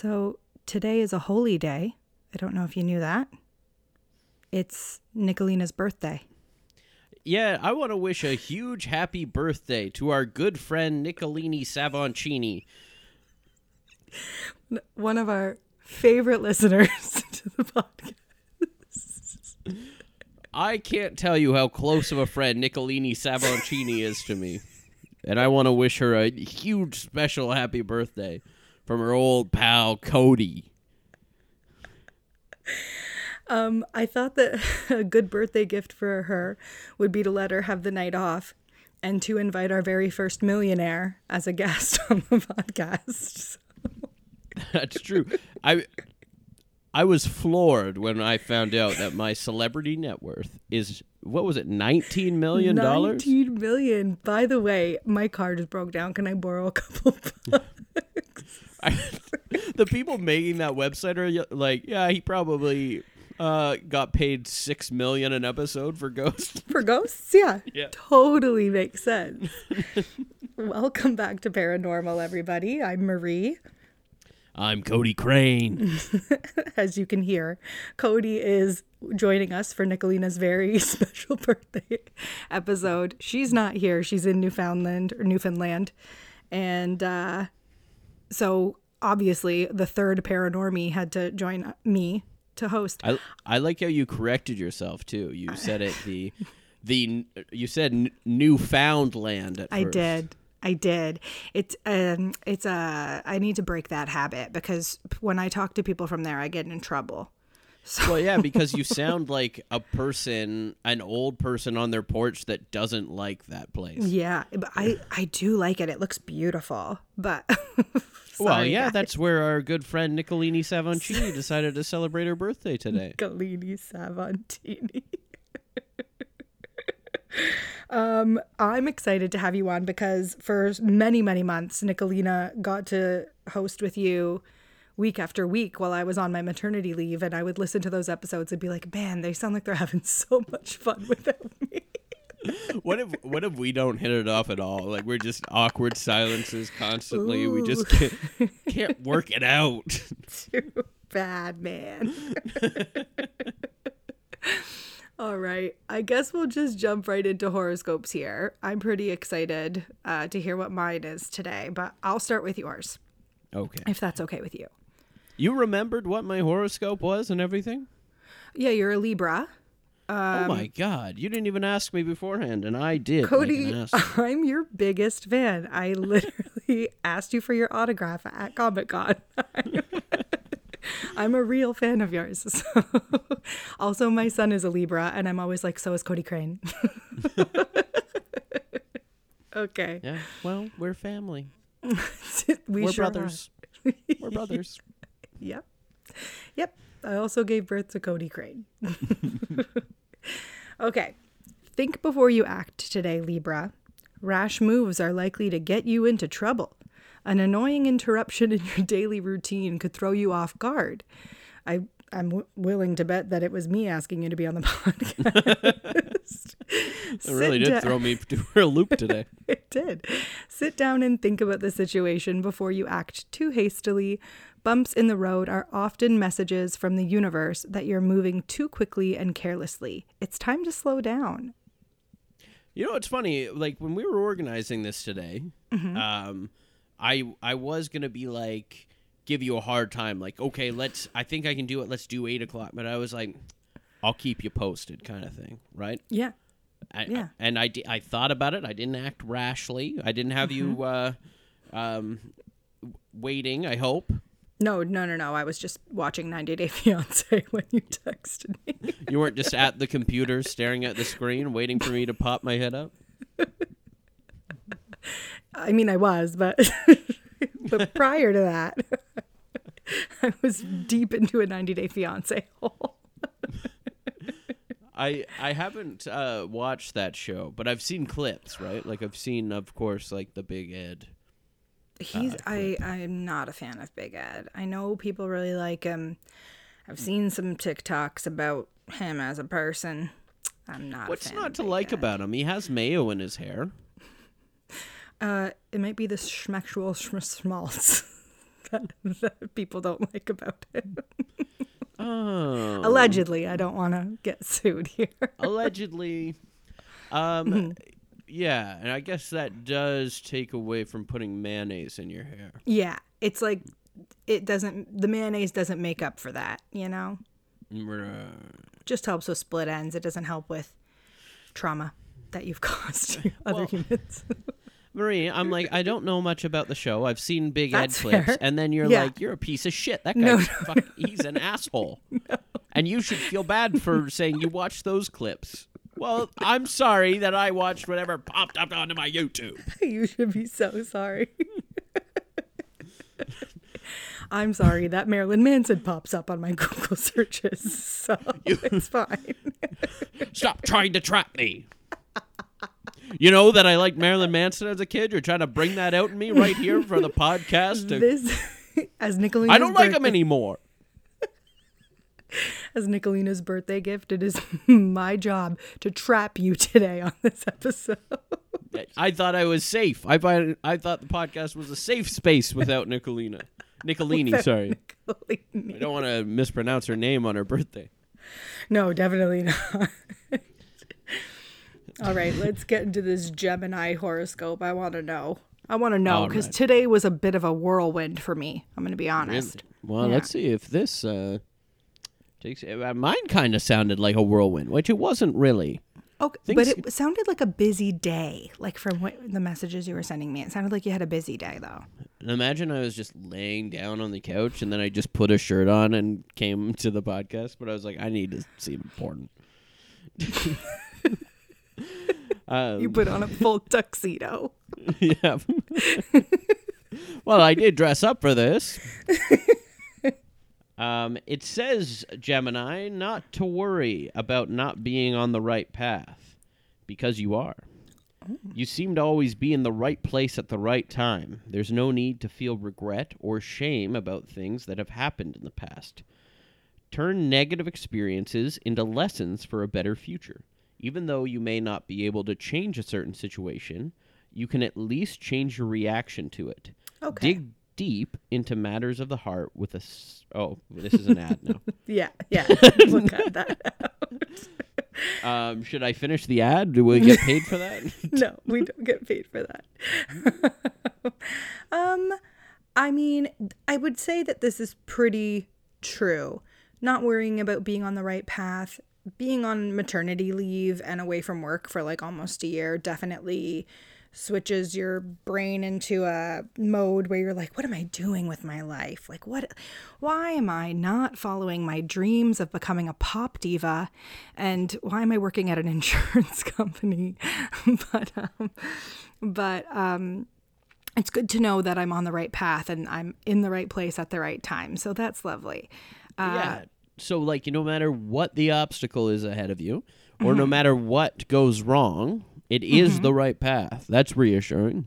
So today is a holy day. I don't know if you knew that. It's Nicolina's birthday. Yeah, I want to wish a huge happy birthday to our good friend Nicolini Savoncini. One of our favorite listeners to the podcast. I can't tell you how close of a friend Nicolini Savoncini is to me. And I want to wish her a huge special happy birthday from her old pal Cody. Um, I thought that a good birthday gift for her would be to let her have the night off and to invite our very first millionaire as a guest on the podcast. That's true. I I was floored when I found out that my celebrity net worth is what was it, nineteen million dollars? Nineteen million. By the way, my car just broke down. Can I borrow a couple bucks? I, the people making that website are like, yeah, he probably uh, got paid six million an episode for Ghost. For ghosts? Yeah. Yeah. Totally makes sense. Welcome back to Paranormal, everybody. I'm Marie. I'm Cody Crane. As you can hear, Cody is joining us for Nicolina's very special birthday episode. She's not here. She's in Newfoundland or Newfoundland. And uh, so obviously the third paranormie had to join me to host. I I like how you corrected yourself too. You said it the the you said Newfoundland at I first. did. I did. It's um it's a I need to break that habit because when I talk to people from there I get in trouble. Well, yeah, because you sound like a person, an old person on their porch that doesn't like that place. Yeah, but I I do like it. It looks beautiful. But well, yeah, guys. that's where our good friend Nicolini Savoncini decided to celebrate her birthday today. Nicolini Savantini. Um, I'm excited to have you on because for many, many months, Nicolina got to host with you week after week while I was on my maternity leave. And I would listen to those episodes and be like, man, they sound like they're having so much fun without me. What if what if we don't hit it off at all? Like we're just awkward silences constantly. We just can't, can't work it out. Too bad, man. All right. I guess we'll just jump right into horoscopes here. I'm pretty excited uh, to hear what mine is today, but I'll start with yours, Okay. if that's okay with you. You remembered what my horoscope was and everything? Yeah, you're a Libra. oh my god. You didn't even ask me beforehand and I did. Cody. I'm your biggest fan. I literally asked you for your autograph at Comic Con. I'm a real fan of yours. So. also, my son is a Libra, and I'm always like, so is Cody Crane. okay. Yeah. Well, we're family. we we're sure brothers. Are. We're brothers. Yep. Yep. I also gave birth to Cody Crane. okay. Think before you act today, Libra. Rash moves are likely to get you into trouble. An annoying interruption in your daily routine could throw you off guard. I I'm w- willing to bet that it was me asking you to be on the podcast. It really did throw me for a loop today. it did. Sit down and think about the situation before you act too hastily. Bumps in the road are often messages from the universe that you're moving too quickly and carelessly. It's time to slow down. You know, it's funny. Like when we were organizing this today, Mm-hmm. um, I I was gonna be like, give you a hard time. Like, okay, let's. I think I can do it. Let's do eight o'clock. But I was like, I'll keep you posted, kind of thing, right? Yeah. I, Yeah. and I, di- I thought about it. I didn't act rashly. I didn't have you uh, um, waiting. I hope No, no, no, no. I was just watching 90 Day Fiance when you texted me. you weren't just at the computer staring at the screen, waiting for me to pop my head up. I mean, I was, but but prior to that, I was deep into a 90 Day Fiance hole. I I haven't uh, watched that show, but I've seen clips. Right, like I've seen, of course, like the Big Ed. He's I I'm not a fan of Big Ed. I know people really like him. I've seen some TikToks about him as a person. I'm not. What's not to like Ed. about him? He has mayo in his hair. Uh, it might be the schmexual schmaltz that, that people don't like about it. Oh, Allegedly, I don't want to get sued here. allegedly. Um, Mm-hmm. yeah, and I guess that does take away from putting mayonnaise in your hair. yeah, it's like it doesn't. The mayonnaise doesn't make up for that. You know, just helps with split ends. It doesn't help with trauma that you've caused to other Well, humans. Marie, I'm like, I don't know much about the show. I've seen Big That's Ed clips, fair. and then you're Yeah. like, you're a piece of shit. That guy, No, no, fuck, he's an asshole. And you should feel bad for saying you watched those clips. Well, I'm sorry that I watched whatever popped up onto my YouTube. you should be so sorry. I'm sorry that Marilyn Manson pops up on my Google searches, so it's fine. Stop trying to trap me. You know that I liked Marilyn Manson as a kid. You're trying to bring that out in me right here for the podcast. to- This, as Nicolina's I don't like him anymore. As Nicolina's birthday gift, it is my job to trap you today on this episode. I thought I was safe. I find, I thought the podcast was a safe space without Nicolina. Nicolini, sorry. Nicolini. I don't want to mispronounce her name on her birthday. No, definitely not. All right, let's get into this Gemini horoscope. I want to know. I want to know because right. today was a bit of a whirlwind for me. I'm going to be honest. Well, Yeah. let's see if this uh, takes. Uh, mine kind of sounded like a whirlwind, which it wasn't really. Okay, Things- but it sounded like a busy day. Like from what the messages you were sending me, it sounded like you had a busy day though. Imagine I was just laying down on the couch and then I just put a shirt on and came to the podcast, but I was like, I need to seem important. um, You put on a full tuxedo. yeah. well, I did dress up for this. Um, it says, Gemini, not to worry about not being on the right path, because you are. You seem to always be in the right place at the right time. There's no need to feel regret or shame about things that have happened in the past. Turn negative experiences into lessons for a better future. Even though you may not be able to change a certain situation, you can at least change your reaction to it. Okay. Dig deep into matters of the heart with a. S- oh, this is an ad now. Yeah, yeah. We'll cut that out. Um, should I finish the ad? Do we get paid for that? No, we don't get paid for that. um, I mean, I would say that this is pretty true. Not worrying about being on the right path, being on maternity leave and away from work for like almost a year definitely switches your brain into a mode where you're like what am i doing with my life like what why am i not following my dreams of becoming a pop diva and why am i working at an insurance company but um but um it's good to know that I'm on the right path and I'm in the right place at the right time. So that's lovely. Uh, yeah. So like no matter what the obstacle is ahead of you, or Mm-hmm. no matter what goes wrong, it is the right path. That's reassuring.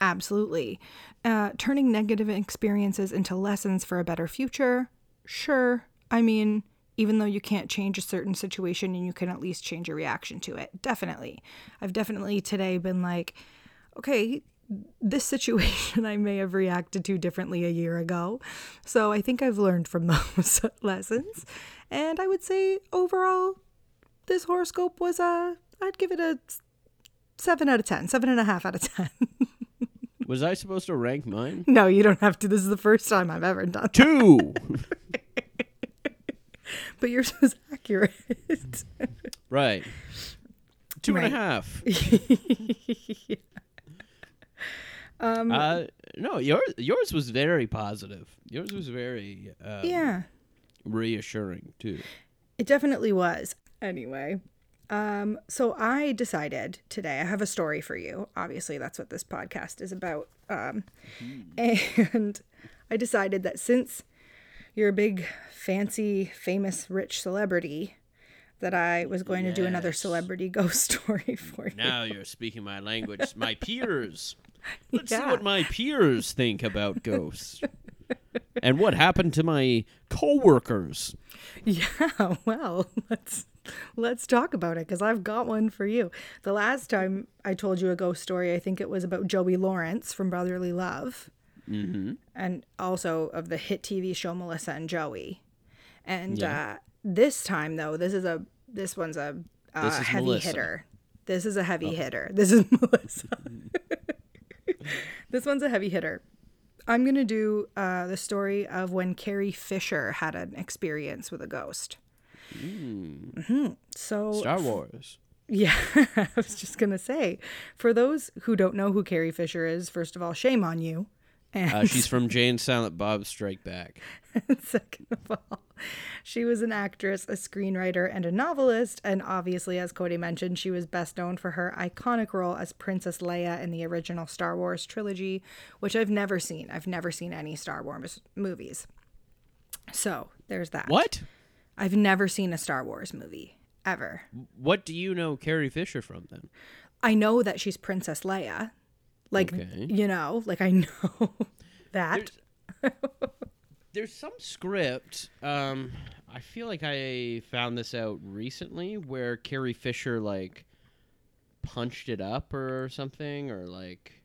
Absolutely. Uh, turning negative experiences into lessons for a better future. Sure. I mean, even though you can't change a certain situation and you can at least change your reaction to it. Definitely. I've definitely today been like, okay, this situation I may have reacted to differently a year ago. So I think I've learned from those lessons. And I would say overall, this horoscope was a, I'd give it a seven out of ten, seven and a half out of 10. Was I supposed to rank mine? No, you don't have to. This is the first time I've ever done. Two. But yours was accurate. right. Two and a Right. half. Um, Uh, no, yours yours was very positive. Yours was very um, yeah, reassuring too. it definitely was. Anyway, um, so I decided today, I have a story for you. Obviously, that's what this podcast is about. Um, and I decided that since you're a big, fancy, famous, rich celebrity, that I was going to do another celebrity ghost story for you. Now you're speaking my language. My peers. Let's see what my peers think about ghosts. and what happened to my coworkers. Yeah, well, let's let's talk about it because I've got one for you. The last time I told you a ghost story, I think it was about Joey Lawrence from Brotherly Love, Mm-hmm. and also of the hit TV show Melissa and Joey. And Yeah. uh, this time, though, this is a this one's a uh, heavy Melissa. Oh. hitter. This is a heavy hitter. This is Melissa. this one's a heavy hitter. I'm gonna do uh, the story of when Carrie Fisher had an experience with a ghost. Mhm. So Star Wars. yeah, I was just gonna say, for those who don't know who Carrie Fisher is, first of all, shame on you. Uh, she's from Jay and Silent Bob Strike Back. second of all, she was an actress, a screenwriter, and a novelist. And obviously, as Cody mentioned, she was best known for her iconic role as Princess Leia in the original Star Wars trilogy, which I've never seen. I've never seen any Star Wars movies. So there's that. What? I've never seen a Star Wars movie ever. What do you know Carrie Fisher from then? I know that she's Princess Leia. Like, Okay. you know, like I know that. There's some script. Um, I feel like I found this out recently where Carrie Fisher like punched it up or something, or like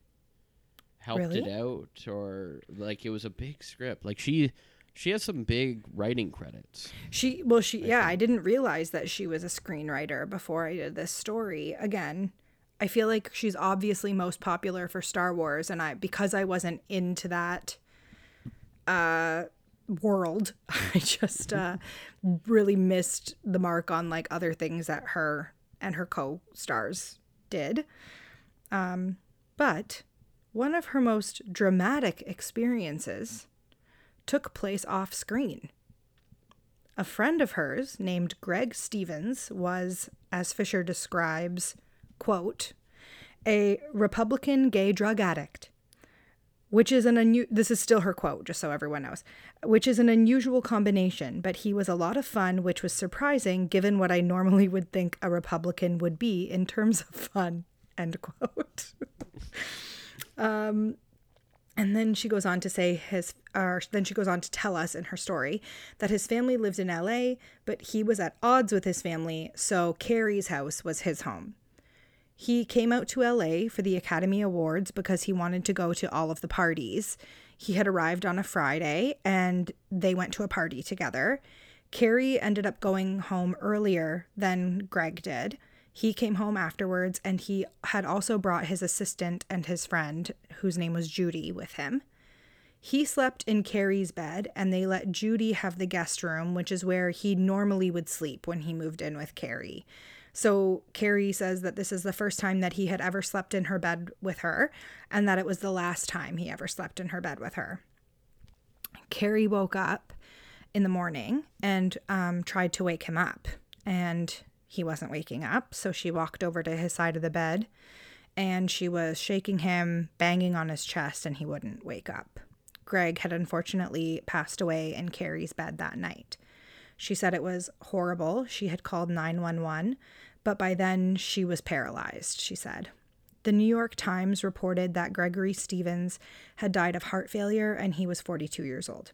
helped Really? it out, or like it was a big script. Like she, she has some big writing credits. She, well, she, yeah, I didn't realize that she was a screenwriter before I did this story. Again, I feel like she's obviously most popular for Star Wars, and I, because I wasn't into that uh, world, I just uh, really missed the mark on like other things that her and her co stars did. Um, but one of her most dramatic experiences took place off screen. A friend of hers named Greg Stevens was, as Fisher describes, quote, a Republican gay drug addict, which is an unu- this is still her quote, just so everyone knows, which is an unusual combination, but he was a lot of fun, which was surprising given what I normally would think a Republican would be in terms of fun, end quote. Um, And then she goes on to say his, or then she goes on to tell us in her story that his family lived in LA, but he was at odds with his family, so Carrie's house was his home. He came out to LA for the Academy Awards because he wanted to go to all of the parties. He had arrived on a Friday and they went to a party together. Carrie ended up going home earlier than Greg did. He came home afterwards and he had also brought his assistant and his friend, whose name was Judy, with him. He slept in Carrie's bed and they let Judy have the guest room, which is where he normally would sleep when he moved in with Carrie. So Carrie says that this is the first time that he had ever slept in her bed with her and that it was the last time he ever slept in her bed with her. Carrie woke up in the morning and um, tried to wake him up, and he wasn't waking up. So she walked over to his side of the bed and she was shaking him, banging on his chest, and he wouldn't wake up. Greg had unfortunately passed away in Carrie's bed that night. She said it was horrible. She had called 911, but by then she was paralyzed, she said. The New York Times reported that Gregory Stevens had died of heart failure and he was 42 years old.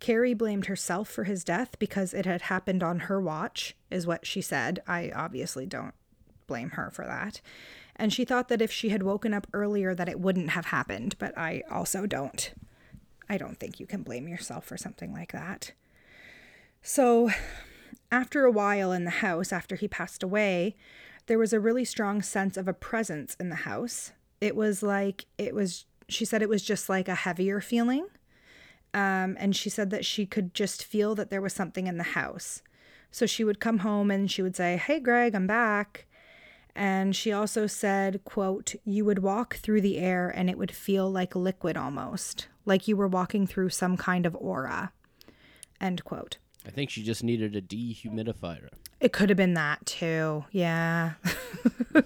Carrie blamed herself for his death because it had happened on her watch, is what she said. I obviously don't blame her for that. And she thought that if she had woken up earlier that it wouldn't have happened, but I also don't. I don't think you can blame yourself for something like that. So, after a while in the house after he passed away, there was a really strong sense of a presence in the house. It was like it was she said it was just like a heavier feeling um, and she said that she could just feel that there was something in the house. So she would come home and she would say, "Hey Greg, I'm back." And she also said, quote, "You would walk through the air and it would feel like liquid almost, like you were walking through some kind of aura." End quote. I think she just needed a dehumidifier. It could have been that too. Yeah.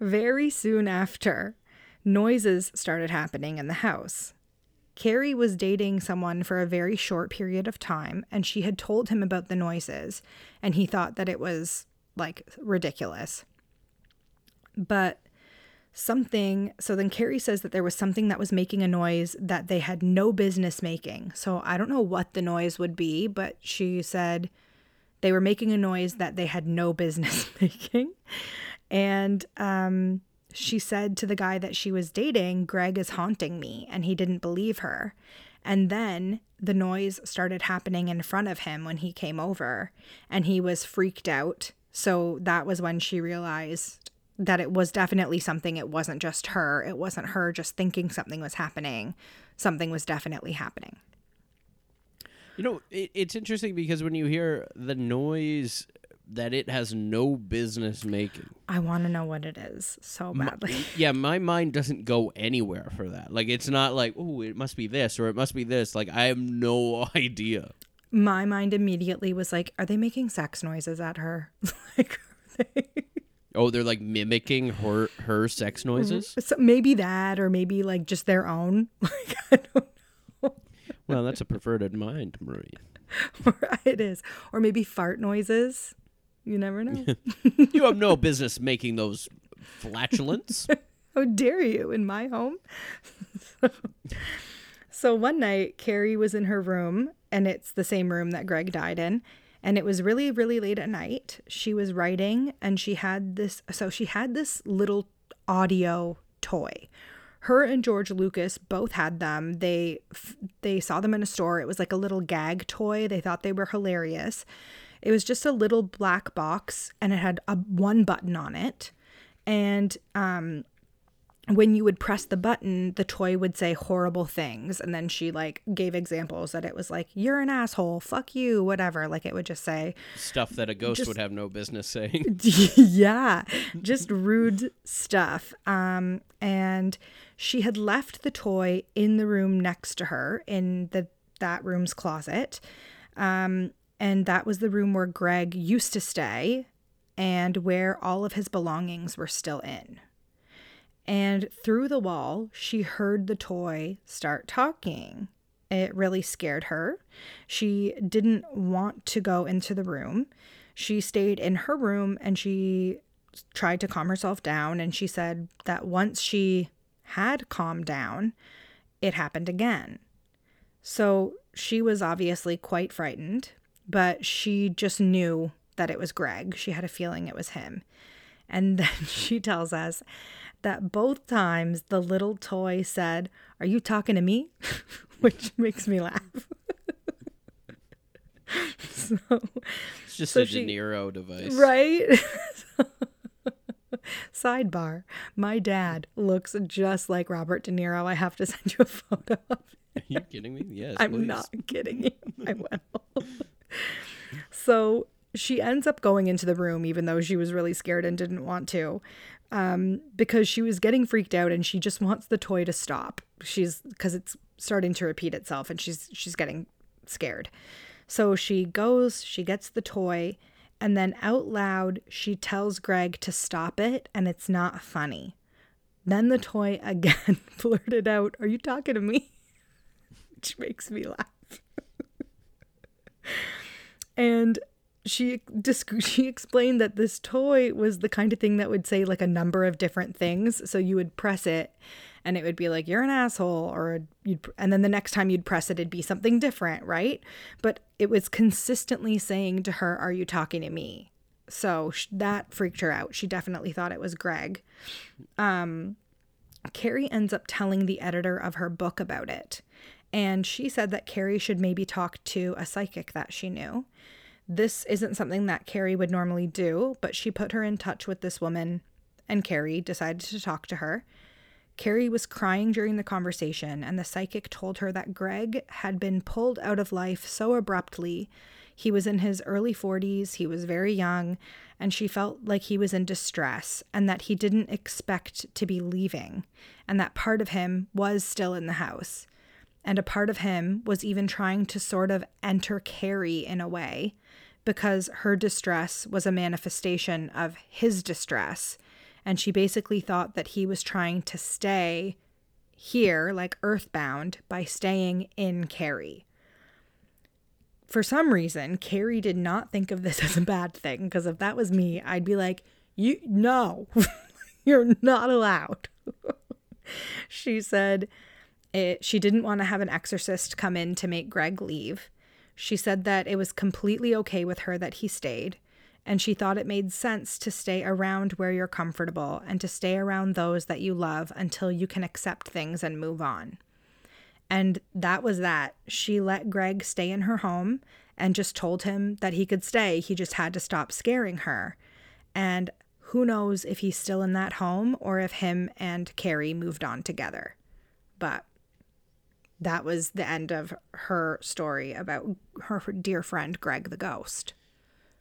Very soon after, noises started happening in the house. Carrie was dating someone for a very short period of time, and she had told him about the noises, and he thought that it was like ridiculous. But something, so then Carrie says that there was something that was making a noise that they had no business making. So I don't know what the noise would be, but she said they were making a noise that they had no business making. And um, she said to the guy that she was dating, Greg is haunting me, and he didn't believe her. And then the noise started happening in front of him when he came over, and he was freaked out. So that was when she realized that it was definitely something. It wasn't just her. It wasn't her just thinking something was happening. Something was definitely happening. You know, it, it's interesting because when you hear the noise that it has no business making. I want to know what it is so badly. My, yeah, my mind doesn't go anywhere for that. Like it's not like, oh, it must be this or it must be this. Like I have no idea. My mind immediately was like, are they making sex noises at her? like they Oh, they're like mimicking her her sex mm-hmm. noises? So maybe that or maybe like just their own. Like I don't know. Well, that's a perverted mind, Marie. it is. Or maybe fart noises. You never know. you have no business making those flatulence. How dare you in my home? so one night, Carrie was in her room, and it's the same room that Greg died in. And it was really, really late at night. She was writing, and she had this. So she had this little audio toy. Her and George Lucas both had them. They they saw them in a store. It was like a little gag toy. They thought they were hilarious. It was just a little black box and it had a one button on it. And um when you would press the button, the toy would say horrible things. And then she like gave examples that it was like, you're an asshole, fuck you, whatever. Like it would just say stuff that a ghost just, would have no business saying. yeah, just rude stuff. Um, and she had left the toy in the room next to her in the that room's closet. Um, and that was the room where Greg used to stay and where all of his belongings were still in. And through the wall, she heard the toy start talking. It really scared her. She didn't want to go into the room. She stayed in her room and she tried to calm herself down. And she said that once she had calmed down, it happened again. So she was obviously quite frightened, but she just knew that it was Greg. She had a feeling it was him. And then she tells us that both times the little toy said, Are you talking to me? Which makes me laugh. so, it's just so a she, De Niro device. Right? Sidebar My dad looks just like Robert De Niro. I have to send you a photo of Are you kidding me? Yes. I'm please. not kidding you. I will. so she ends up going into the room, even though she was really scared and didn't want to, um, because she was getting freaked out and she just wants the toy to stop. She's because it's starting to repeat itself and she's she's getting scared. So she goes, she gets the toy, And then out loud, she tells Greg to stop it and it's not funny. Then the toy again blurted out, Are you talking to me? Which makes me laugh. and she she explained that this toy was the kind of thing that would say like a number of different things. So you would press it and it would be like you're an asshole or you'd and then the next time you'd press it it'd be something different, right? But it was consistently saying to her, "Are you talking to me?" So that freaked her out. She definitely thought it was Greg. Um Carrie ends up telling the editor of her book about it. And she said that Carrie should maybe talk to a psychic that she knew. This isn't something that Carrie would normally do, but she put her in touch with this woman, and Carrie decided to talk to her. Carrie was crying during the conversation, and the psychic told her that Greg had been pulled out of life so abruptly. He was in his early 40s, he was very young, and she felt like he was in distress and that he didn't expect to be leaving, and that part of him was still in the house. And a part of him was even trying to sort of enter Carrie in a way because her distress was a manifestation of his distress. And she basically thought that he was trying to stay here, like earthbound, by staying in Carrie. For some reason, Carrie did not think of this as a bad thing because if that was me, I'd be like, "You no, you're not allowed." she said it, she didn't want to have an exorcist come in to make Greg leave. She said that it was completely okay with her that he stayed, and she thought it made sense to stay around where you're comfortable and to stay around those that you love until you can accept things and move on. And that was that. She let Greg stay in her home and just told him that he could stay. He just had to stop scaring her. And who knows if he's still in that home or if him and Carrie moved on together. But that was the end of her story about her dear friend Greg the ghost.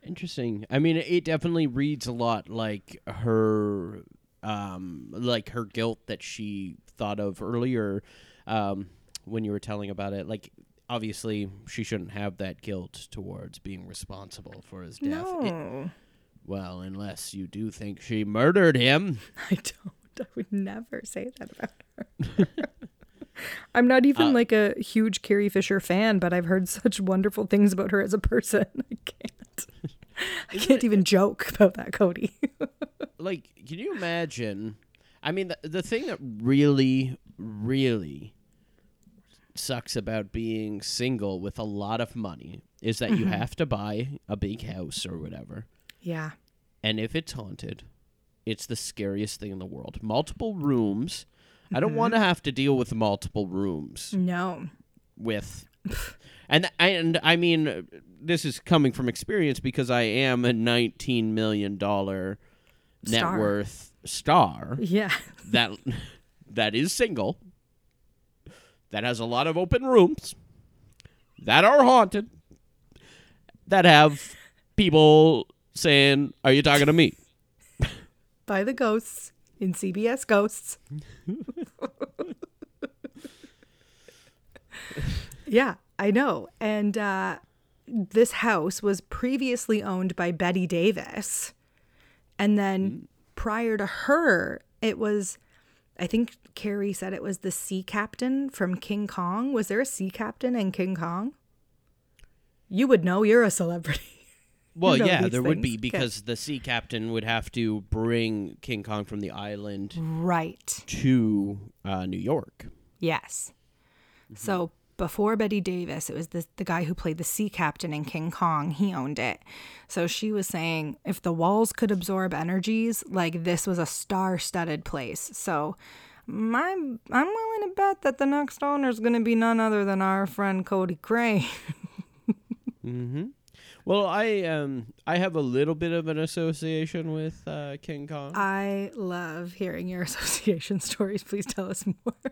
Interesting. I mean, it definitely reads a lot like her, um, like her guilt that she thought of earlier, um, when you were telling about it. Like, obviously, she shouldn't have that guilt towards being responsible for his death. It- well, unless you do think she murdered him. I don't. I would never say that about her. I'm not even uh, like a huge Carrie Fisher fan, but I've heard such wonderful things about her as a person. I can't. I can't even eh, joke about that, Cody. like can you imagine i mean the, the thing that really really sucks about being single with a lot of money is that you mm-hmm. have to buy a big house or whatever yeah. and if it's haunted it's the scariest thing in the world multiple rooms i don't want to mm-hmm. have to deal with multiple rooms No. with and and I mean this is coming from experience because I am a 19 million dollar net Star. worth star Yeah. that that is single that has a lot of open rooms that are haunted that have people saying are you talking to me By the ghosts in CBS Ghosts. Yeah, I know. And uh, this house was previously owned by Bette Davis. And then prior to her, it was, I think Carrie said it was the sea captain from King Kong. Was there a sea captain in King Kong? You would know you're a celebrity. well know yeah there would be things. Okay. because the sea captain would have to bring king kong from the island right. to uh, new york Yes. So before Bette Davis, it was the, the guy who played the sea captain in King Kong. He owned it. So she was saying if the walls could absorb energies, like this was a star studded place. So my, I'm willing to bet that the next owner is going to be none other than our friend Cody Crane. Hmm. Well, I um I have a little bit of an association with uh, King Kong. I love hearing your association stories. Please tell us more.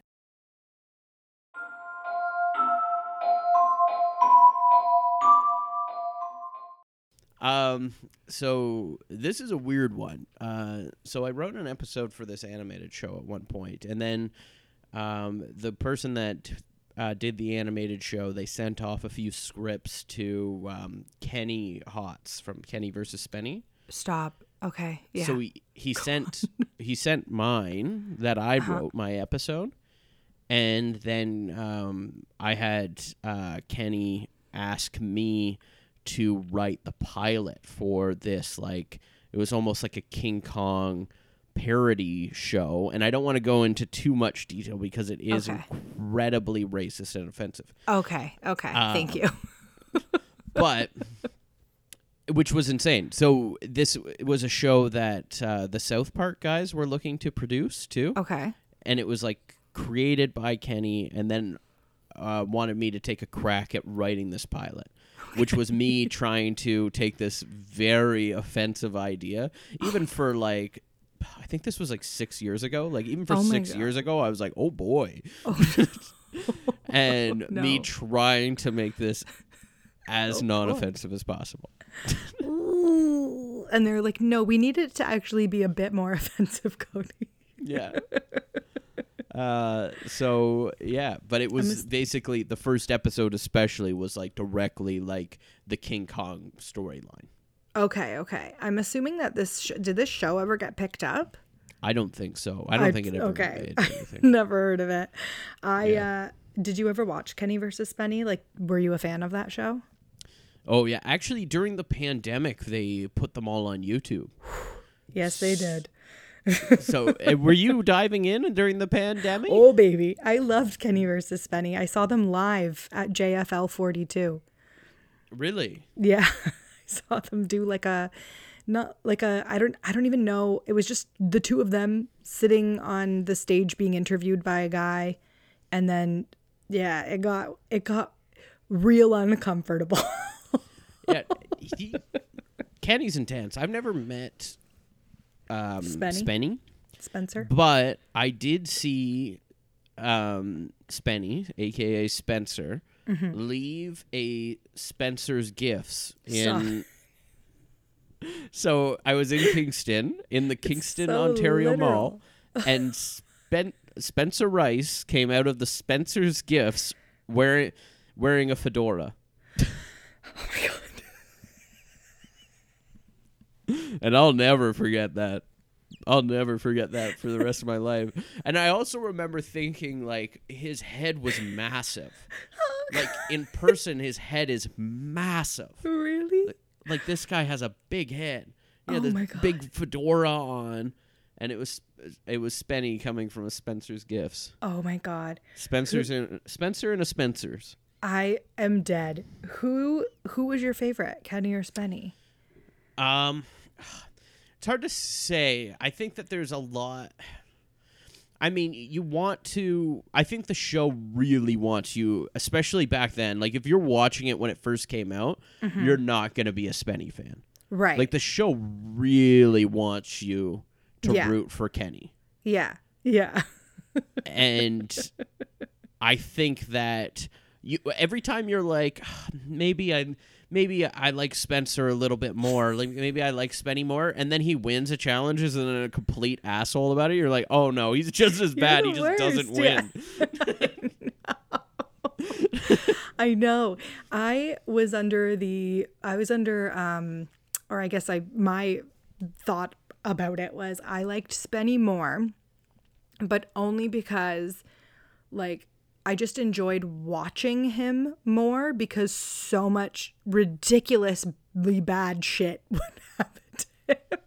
Um, so this is a weird one. Uh, so I wrote an episode for this animated show at one point, and then um, the person that uh, did the animated show, they sent off a few scripts to um, Kenny Hotz from Kenny versus Spenny. Stop. Okay. Yeah. So he, he sent he sent mine that I Uh-huh. wrote my episode, and then um, I had uh, Kenny ask me to write the pilot for this. Like it was almost like a King Kong parody show, and I don't want to go into too much detail because it is Okay. incredibly racist and offensive. okay. Okay. Thank you. but which was insane. So this was a show that uh, the South Park guys were looking to produce too, Okay. and it was like created by Kenny, and then uh, wanted me to take a crack at writing this pilot. Which was me trying to take this very offensive idea, even for like, I think this was like six years ago. Like even for Oh six God. years ago, I was like, oh boy, oh, and oh, me No. trying to make this as Oh, non-offensive as possible. Ooh. And they're like, no, we need it to actually be a bit more offensive, Cody. Yeah. Uh, so yeah, but it was basically the first episode, especially, was like directly like the King Kong storyline. Okay. Okay. I'm assuming that this sh- did this show ever get picked up? I don't think so. I don't I- think it ever okay. made anything. Never heard of it. I uh did you ever watch Kenny versus Spenny? Like were you a fan of that show? oh yeah, actually, during the pandemic, they put them all on YouTube. Yes, they did. So uh, were you diving in during the pandemic? Oh baby, I loved Kenny versus Spenny. I saw them live at JFL 42. Really? Yeah. I saw them do like a not like a I don't I don't even know. It was just the two of them sitting on the stage being interviewed by a guy and then yeah, it got it got real uncomfortable. Yeah. He, Kenny's intense. I've never met um, Spenny? Spenny. Spencer. But I did see um, Spenny, aka Spencer, Mm-hmm. leave a Spencer's Gifts in. So I was in Kingston, in the Kingston, so Ontario literal. Mall, and Spen- Spencer Rice came out of the Spencer's Gifts wearing wearing a fedora. and I'll never forget that. I'll never forget that for the rest of my life. And I also remember thinking like his head was massive. Like in person his head is massive. Really? Like this guy has a big head. He had Oh this my God. big fedora on and it was it was Spenny coming from a Spencer's Gifts. Oh my god. Spencer's in Spencer and a Spencer's. I am dead. Who who was your favorite, Kenny or Spenny? Um, it's hard to say. I think that there's a lot. I mean, you want to. I think the show really wants you, especially back then. Like, if you're watching it when it first came out, you're not going to be a Spenny fan. Right. Like, the show really wants you to Yeah. root for Kenny. yeah. Yeah. and I think that you every time you're like "Ah, maybe I maybe I like Spencer a little bit more. Like maybe I like Spenny more. And then he wins a challenge and then a complete asshole about it. You're like oh no he's just as bad. he just doesn't worst, yeah. win. I know. I was under the I was under um or I guess I my thought about it was I liked Spenny more, but only because like I just enjoyed watching him more because so much ridiculously bad shit would happen to him.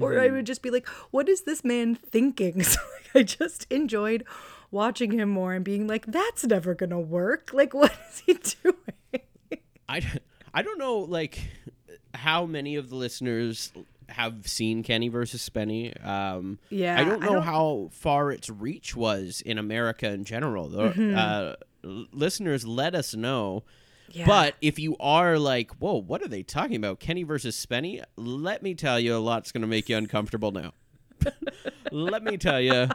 Or I mm-hmm. would just be like, what is this man thinking? So like, I just enjoyed watching him more and being like, that's never gonna work. Like, what is he doing? I, I don't know like how many of the listeners have seen Kenny versus Spenny. Um, Yeah, I don't I know don't- how far its reach was in America in general. The, Mm-hmm. uh, listeners, let us know. Yeah. But if you are like, whoa, what are they talking about? Kenny versus Spenny? Let me tell you, a lot's going to make you uncomfortable now. let me tell you,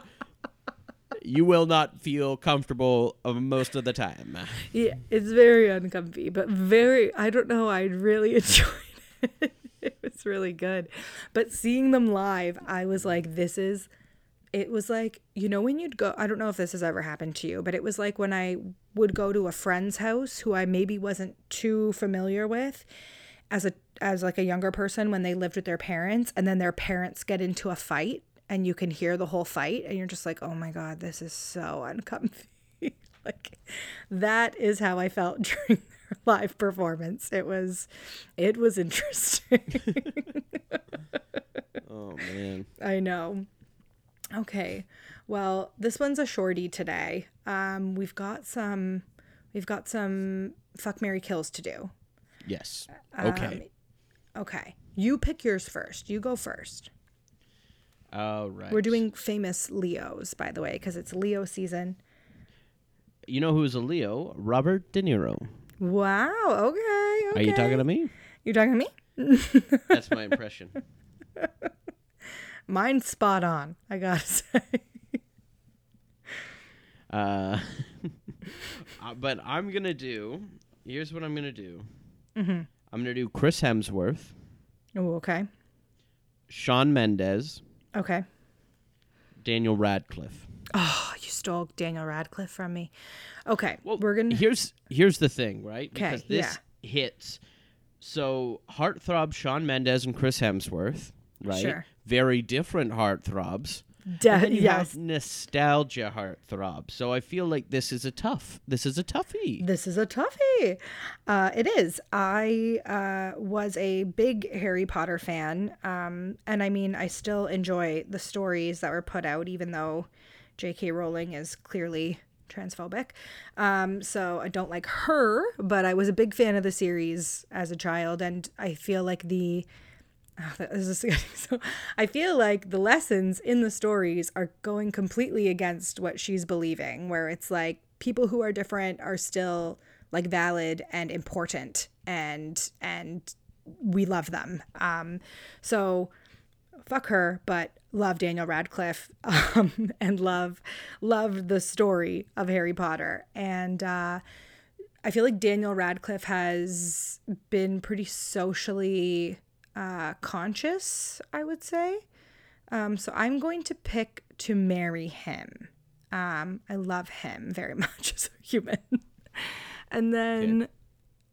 you will not feel comfortable uh, most of the time. Yeah, it's very uncomfy, but very, I don't know, I really enjoyed it. It was really good. But seeing them live, I was like, this is, it was like, you know, when you'd go, I don't know if this has ever happened to you, but it was like when I would go to a friend's house who I maybe wasn't too familiar with as a, as like a younger person when they lived with their parents and then their parents get into a fight and you can hear the whole fight and you're just like, oh my God, this is so uncomfy. like that is how I felt during live performance. It was it was interesting. Oh, man. I know. Okay. Well, this one's a shorty today. Um we've got some we've got some fuck Mary kills to do. Yes. Um, Okay. Okay. You pick yours first. You go first. All right. We're doing famous Leos, by the way, because it's Leo season. You know who's a Leo? Robert De Niro. Wow. Okay. Are you talking to me? You talking to me? That's my impression. Mine's spot on. I gotta say. Uh, uh, but I'm gonna do. Here's what I'm gonna do. Mm-hmm. I'm gonna do Chris Hemsworth, Oh, okay. Shawn Mendes, Okay. Daniel Radcliffe. Oh, you stole Daniel Radcliffe from me. Okay. Well, we're gonna. Here's here's the thing, right? Because this hits. So heartthrob Shawn Mendes and Chris Hemsworth, right? Sure. Very different heartthrobs. De- yes. have nostalgia heartthrob. So I feel like this is a tough. This is a toughie. This is a toughie. Uh, it is. I uh, was a big Harry Potter fan. Um, and I mean, I still enjoy the stories that were put out, even though J.K. Rowling is clearly transphobic. Um, so I don't like her, but I was a big fan of the series as a child. And I feel like the. Oh, this is getting so I feel like the lessons in the stories are going completely against what she's believing, where it's like people who are different are still like valid and important and and we love them. Um so fuck her, but love Daniel Radcliffe um, and love love the story of Harry Potter. And uh I feel like Daniel Radcliffe has been pretty socially uh, conscious, I would say. Um, so I'm going to pick to marry him. Um, I love him very much as a human. and then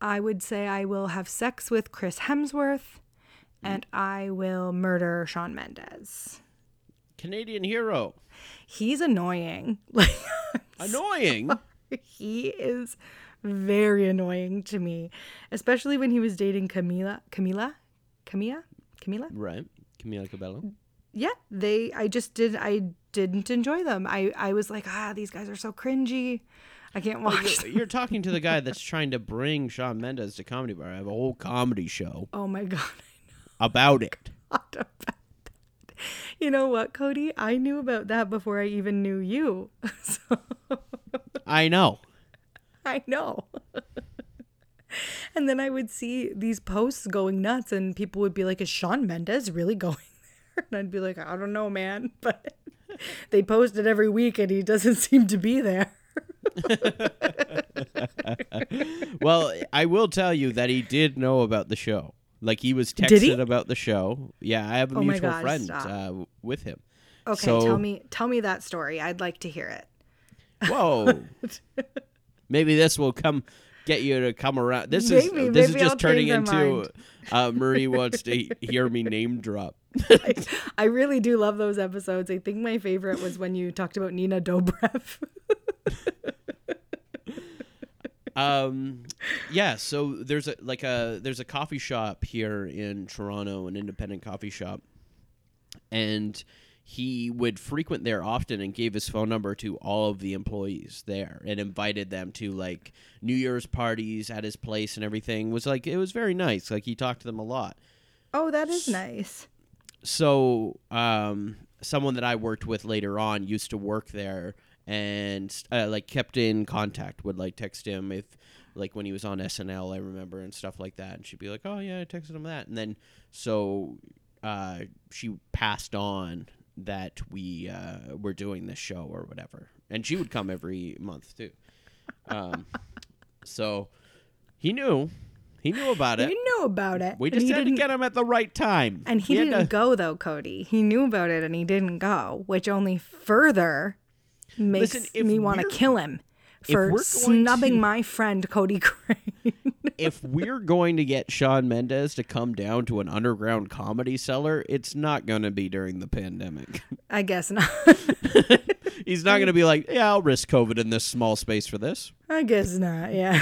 I would say I will have sex with Chris Hemsworth and I will murder Shawn Mendes. Canadian hero. He's annoying. Like Annoying. he is very annoying to me, especially when he was dating Camila. Camila? Camilla? Camila? right. Camila Cabello. Yeah, they. I just did. I didn't enjoy them. I. I was like, ah, these guys are so cringy. I can't watch. You're, you're talking to the guy that's trying to bring Shawn Mendes to Comedy Bar. I have a whole comedy show oh my god. About it. What about that? You know what, Cody? I knew about that before I even knew you. so I know. I know. and then I would see these posts going nuts, and people would be like, Is Shawn Mendes really going there? And I'd be like, I don't know, man. But they post it every week, and he doesn't seem to be there. Well, I will tell you that he did know about the show. Like he was Did he? texted about the show. Yeah, I have a Oh mutual gosh, friend uh, with him. Okay, So- tell me tell me that story. I'd like to hear it. Whoa. maybe this will come get you to come around. This Maybe, is this is just I'll turning into uh, Marie wants to hear me name drop. I, I really do love those episodes. I think my favorite was when you talked about Nina Dobrev. um yeah so there's a like a there's a coffee shop here in toronto an independent coffee shop. And he would frequent there often and gave his phone number to all of the employees there and invited them to like new year's parties at his place and everything. Was like it was very nice. Like he talked to them a lot. Oh, that is nice. so um, someone that I worked with later on used to work there and uh, like kept in contact would like text him if like when he was on SNL I remember and stuff like that and she'd be like oh yeah I texted him that and then so uh, she passed on that we uh, were doing this show or whatever and she would come every month too um, so he knew he knew about it You knew about it. we just he had to didn't- get him at the right time And he, had didn't to- go though, Cody. He knew about it and he didn't go, which only further makes Listen, me want to kill him for snubbing to- my friend Cody Crane. if we're going to get Shawn Mendes to come down to an underground comedy cellar, it's not going to be during the pandemic. I guess not. He's not going to be like, yeah, I'll risk COVID in this small space for this. I guess not. Yeah.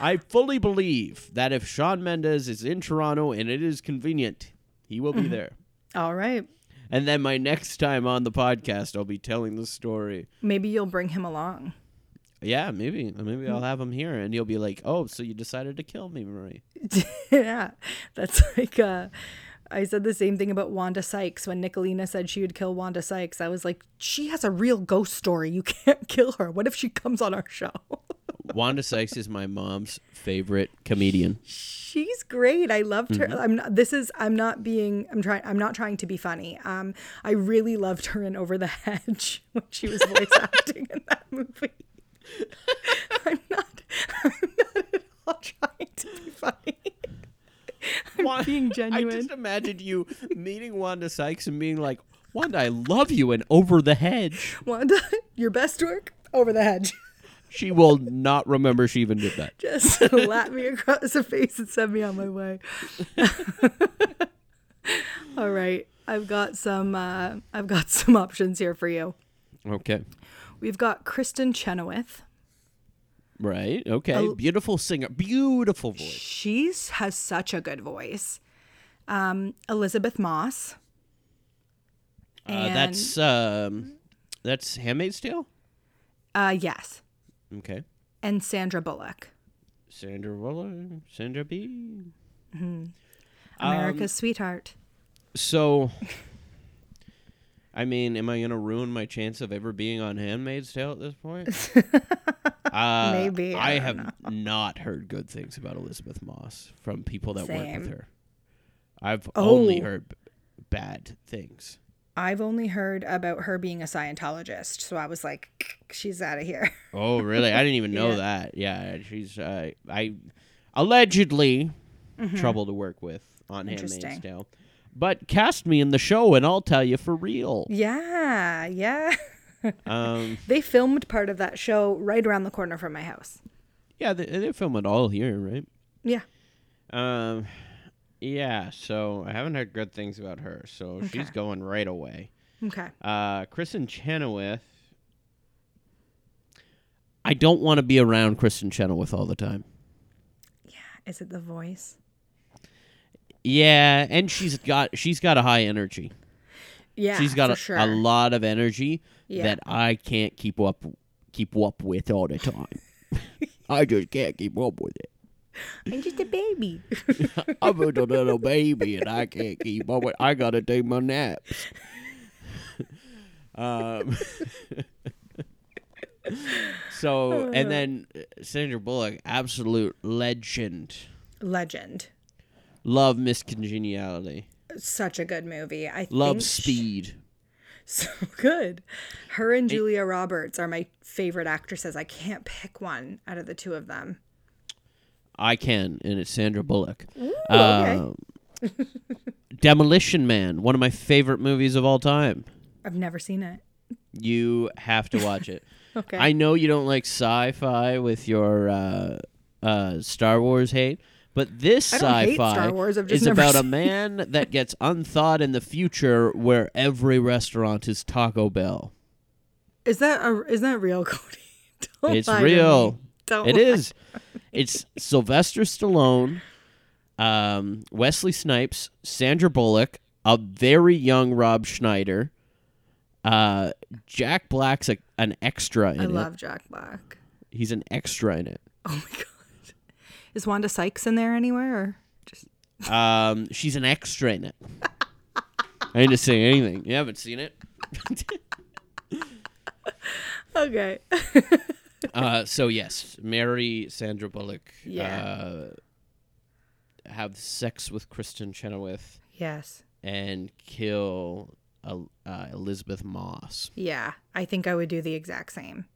I fully believe that if Shawn Mendes is in Toronto and it is convenient, he will be Mm-hmm. there. All right. And then my next time on the podcast, I'll be telling the story. Maybe you'll bring him along. Yeah, maybe. Maybe. I'll have him here and he'll be like, oh, so you decided to kill me, Marie. yeah. That's like uh I said the same thing about Wanda Sykes when Nicolina said she would kill Wanda Sykes. I was like, she has a real ghost story. You can't kill her. What if she comes on our show? Wanda Sykes is my mom's favorite comedian. She's great. I loved her. Mm-hmm. I'm not, this is I'm not being I'm trying I'm not trying to be funny. Um I really loved her in Over the Hedge when she was voice acting in that movie. I'm not I'm not at all trying to be funny. Wa- being genuine. I just imagined you meeting Wanda Sykes and being like, Wanda, I love you, and over the hedge. Wanda, your best work over the hedge. She will not remember she even did that. Just slap me across the face and send me on my way. All right. I've got some uh, I've got some options here for you. Okay. We've got Kristin Chenoweth. Right. Okay. Oh. Beautiful singer. Beautiful voice. She has such a good voice. Um, Elisabeth Moss. Uh, that's um, that's Handmaid's Tale. Uh, yes. Okay. And Sandra Bullock. Sandra Bullock. Sandra B. America's sweetheart. So, I mean, am I gonna ruin my chance of ever being on Handmaid's Tale at this point? uh, Maybe, I I, have not heard good things about Elisabeth Moss from people that work with her. I've only Oh. heard b- bad things. I've only heard about her being a Scientologist, so I was like, she's out of here. Oh, really? I didn't even know Yeah. that. Yeah, she's uh, I allegedly trouble to work with on Handmaid's Mm-hmm. Tale. But cast me in the show, and I'll tell you for real. Yeah, yeah. Um, They filmed part of that show right around the corner from my house. yeah, they, they film it all here, right? Yeah. Um, yeah. So I haven't heard good things about her. So she's going right away. Okay. Uh, Kristin Chenoweth. I don't want to be around Kristin Chenoweth all the time. Yeah, is it the voice? Yeah, and she's got she's got a high energy. Yeah. she's got a, sure. a lot of energy Yeah. that I can't keep up keep up with all the time. I just can't keep up with it. I'm just a baby. I'm a little baby and I can't keep up with. I gotta take my naps. um. so and then uh, Sandra Bullock, absolute legend. Legend. Love Miss Congeniality. Such a good movie. I Love Speed. So good. Her and Julia Roberts are my favorite actresses. I can't pick one out of the two of them. I can, and it's Sandra Bullock. okay. Um, Demolition Man, one of my favorite movies of all time. I've never seen it. You have to watch it. Okay. I know you don't like sci-fi with your uh, uh, Star Wars hate, but this I don't hate sci-fi Wars, is about a man that gets unthawed in the future, where every restaurant is Taco Bell. Is that a, is that real, Cody? Don't it's lie to me. real. Don't It is. It's Sylvester Stallone, um, Wesley Snipes, Sandra Bullock, a very young Rob Schneider. Uh, Jack Black's a, an extra in I it. love Jack Black. He's an extra in it. Oh my god. Is Wanda Sykes in there anywhere or just Um, she's an extra in it. I ain't just saying anything. You haven't seen it. Okay. Uh, so yes, marry Sandra Bullock. Yeah. Uh, have sex with Kristin Chenoweth yes. and kill uh, uh, Elisabeth Moss. Yeah. I think I would do the exact same.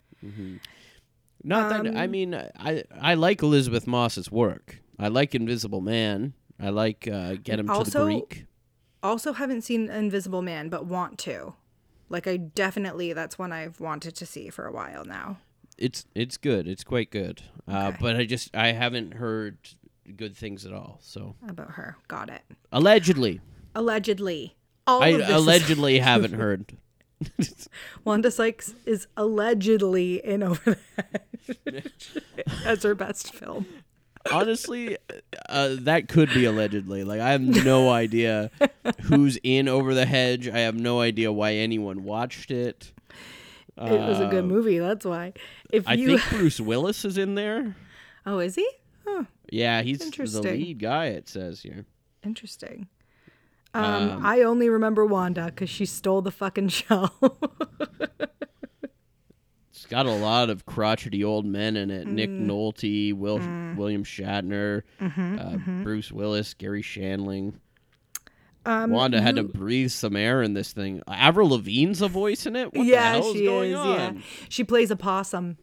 Not that I Um, mean I I like Elisabeth Moss's work. I like Invisible Man. I like uh, Get Him to the Greek. Also haven't seen Invisible Man but want to. Like I definitely that's one I've wanted to see for a while now. It's it's good. It's quite good. Uh, Okay. but I just I haven't heard good things at all. So About her. Got it. allegedly, Allegedly. All I of this is- allegedly haven't heard. Wanda Sykes is allegedly in Over the Hedge as her best film. Honestly, uh, that could be allegedly. Like I have no idea who's in Over the Hedge. I have no idea why anyone watched it. It was a good movie, that's why. If I you think Bruce Willis is in there. Oh, is he? Oh, Yeah, he's the lead guy. It says here. interesting. Um, I only remember Wanda because she stole the fucking show. It's got a lot of crotchety old men in it. Nick Mm. Nolte, Will, William Shatner, Mm-hmm, uh, Bruce Willis, Garry Shandling. Um, Wanda had to breathe some air in this thing. Avril Lavigne's a voice in it. What yeah, the hell she is going is. on? Yeah, she plays a possum.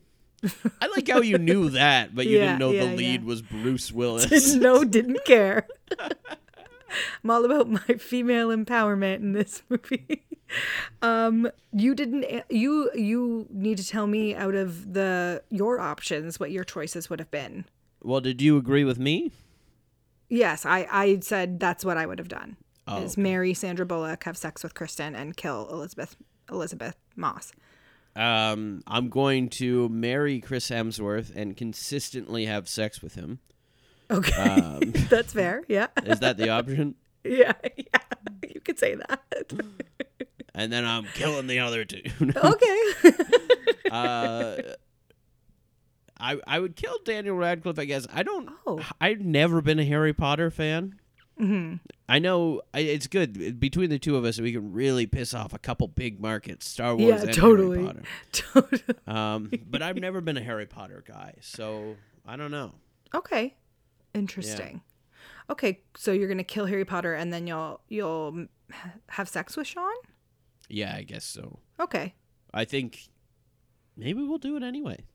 I like how you knew that, but you Yeah, didn't know yeah, the lead yeah. was Bruce Willis. Didn't know, didn't care. I'm all about my female empowerment in this movie. um, you didn't. You you need to tell me out of the your options what your choices would have been. well, did you agree with me? Yes, I I said that's what I would have done. Oh, is marry Sandra Bullock, have sex with Kristin, and kill Elisabeth Elisabeth Moss. Um, I'm going to marry Chris Hemsworth and consistently have sex with him. Okay, Um, that's fair. Yeah, is that the option? yeah, yeah. You could say that. And then I'm killing the other two. okay. uh, I I would kill Daniel Radcliffe. I guess I don't. Oh. I've never been a Harry Potter fan. Hmm I know I, it's good between the two of us. We can really piss off a couple big markets, Star Wars Yeah, and totally. Harry Potter. Totally. Um, but I've never been a Harry Potter guy, so I don't know. Okay. Interesting. Okay, so you're gonna kill Harry Potter and then you'll you'll have sex with Shawn? Yeah, I guess so. Okay. I think maybe we'll do it anyway.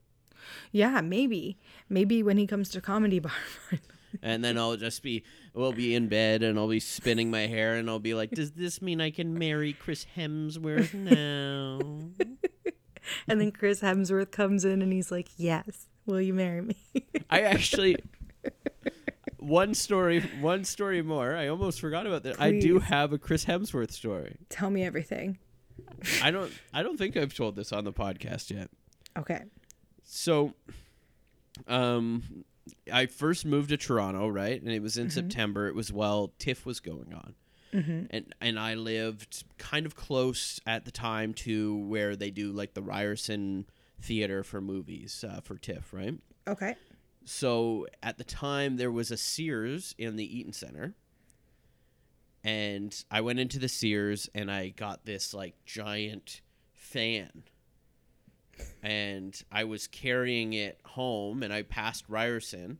Yeah, maybe. Maybe when he comes to comedy bar. And then I'll just be, we'll be in bed and I'll be spinning my hair and I'll be like, does this mean I can marry Chris Hemsworth now? and then Chris Hemsworth comes in and he's like, "Yes, will you marry me?" I actually, one story, one story more. I almost forgot about that. I do have a Chris Hemsworth story. Tell me everything. I don't, I don't think I've told this on the podcast yet. Okay. So, um, I first moved to Toronto, right, and it was in September. It was while TIFF was going on, and and I lived kind of close at the time to where they do like the Ryerson Theater for movies uh, for TIFF, right? Okay. so at the time there was a Sears in the Eaton Center. And I went into the Sears and I got this like giant fan. And I was carrying it home and I passed Ryerson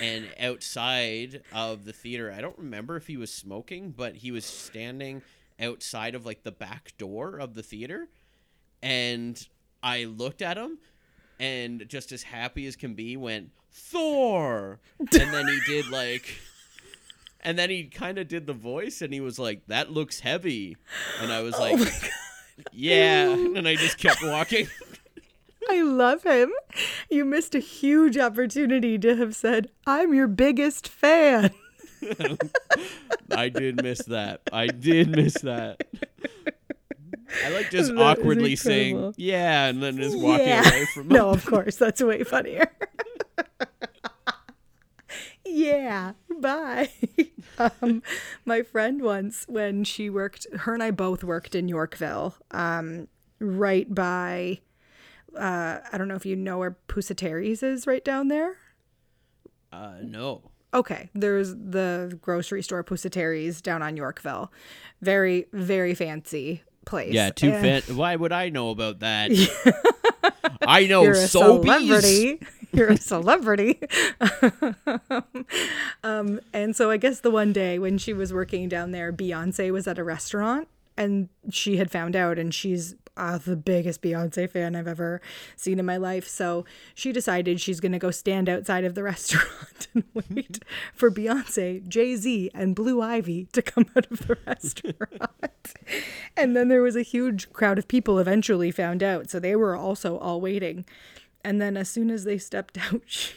and outside of the theater, I don't remember if he was smoking, but he was standing outside of like the back door of the theater and I looked at him and just as happy as can be went Thor! And then he did like and then he kind of did the voice and he was like that looks heavy. And I was oh like yeah. And I just kept walking I love him. You missed a huge opportunity to have said, I'm your biggest fan. I did miss that. I did miss that. I like just That awkwardly saying yeah and then just walking Yeah. away from him. no, of course. That's way funnier. yeah. Bye. um, my friend once, when she worked, her and I both worked in Yorkville, um, right by, uh, I don't know if you know where Pusateri's is right down there. Uh no. Okay, there's the grocery store Pusateri's down on Yorkville. Very, very fancy place. Yeah, too And-. Why would I know about that? I know You're a celebrity. You're a celebrity. um, and so I guess the one day when she was working down there, Beyonce was at a restaurant and she had found out and she's uh, the biggest Beyonce fan I've ever seen in my life. So she decided she's going to go stand outside of the restaurant and wait for Beyonce, Jay Z, and Blue Ivy to come out of the restaurant. and then there was a huge crowd of people eventually found out. So they were also all waiting. And then as soon as they stepped out, she,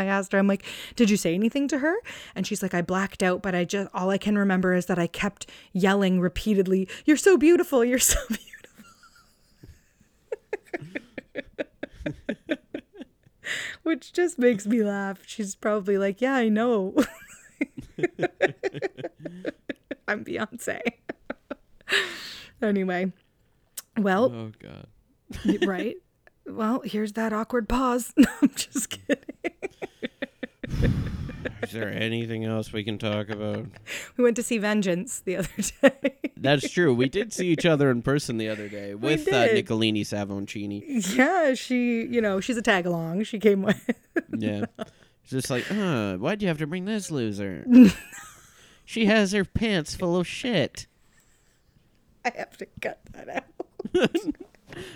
I asked her, I'm like, did you say anything to her? And she's like, I blacked out, but I just, all I can remember is that I kept yelling repeatedly, You're so beautiful. You're so beautiful. Which just makes me laugh. She's probably like, Yeah, I know. I'm Beyonce. anyway, well, Oh god. right? Well, here's that awkward pause. I'm just kidding. Is there anything else we can talk about? We went to see Vengeance the other day. That's true. We did see each other in person the other day with uh. Nicolini Savoncini. yeah, she, you know, she's a tag along. She came with. Yeah. It's just like, uh, why'd you have to bring this loser? she has her pants full of shit. I have to cut that out.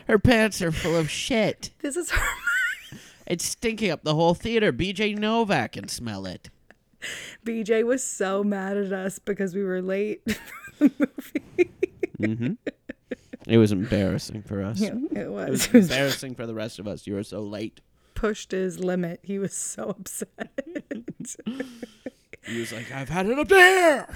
Her pants are full of shit. This is her. It's stinking up the whole theater. BJ Novak can smell it. BJ was so mad at us because we were late. Mm-hmm. It was embarrassing for us. it It was. was It was embarrassing for the rest of us. You were so late. pushed his limit. He was so upset. He was like, I've had it up there.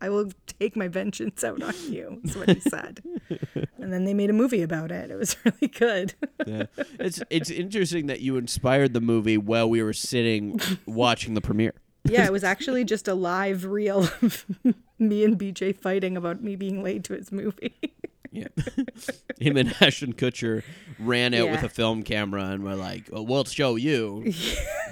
I will take my vengeance out on you. Is what he said. and then they made a movie about it. It was really good. yeah. It's it's interesting that you inspired the movie while we were sitting watching the premiere. yeah, it was actually just a live reel of me and BJ fighting about me being late to his movie. Yeah. Him and Ashton Kutcher ran out with a film camera and were like, oh, well, we'll show you.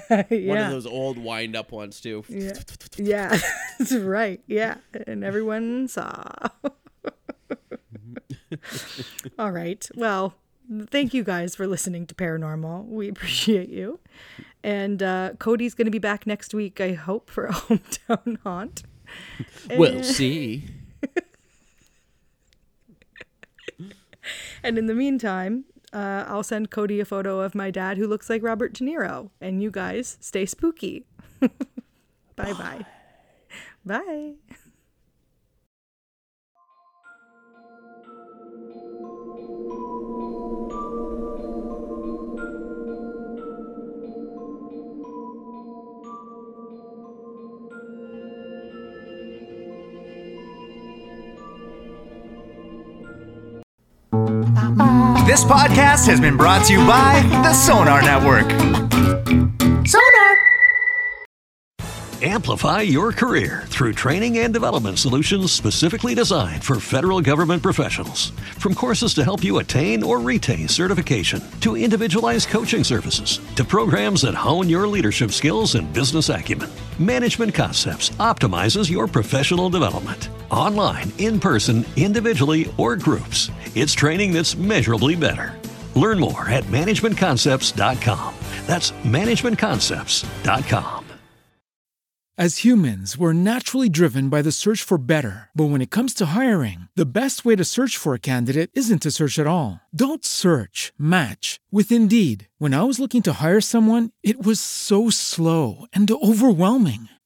yeah. One of those old wind up ones too. Yeah. Yeah, that's right. Yeah. And everyone saw. All right. Well, thank you guys for listening to Paranormal. We appreciate you. And uh, Cody's going to be back next week, I hope, for a hometown haunt. We'll see. And in the meantime, uh, I'll send Cody a photo of my dad who looks like Robert De Niro. And you guys stay spooky. bye bye. Bye. This podcast has been brought to you by the Sonar Network. Sonar! Amplify your career through training and development solutions specifically designed for federal government professionals. From courses to help you attain or retain certification, to individualized coaching services, to programs that hone your leadership skills and business acumen, Management Concepts optimizes your professional development. Online, in person, individually, or groups, it's training that's measurably better. Learn more at managementconcepts.com. That's managementconcepts.com. As humans, we're naturally driven by the search for better. But when it comes to hiring, the best way to search for a candidate isn't to search at all. Don't search, match with Indeed. When I was looking to hire someone, it was so slow and overwhelming.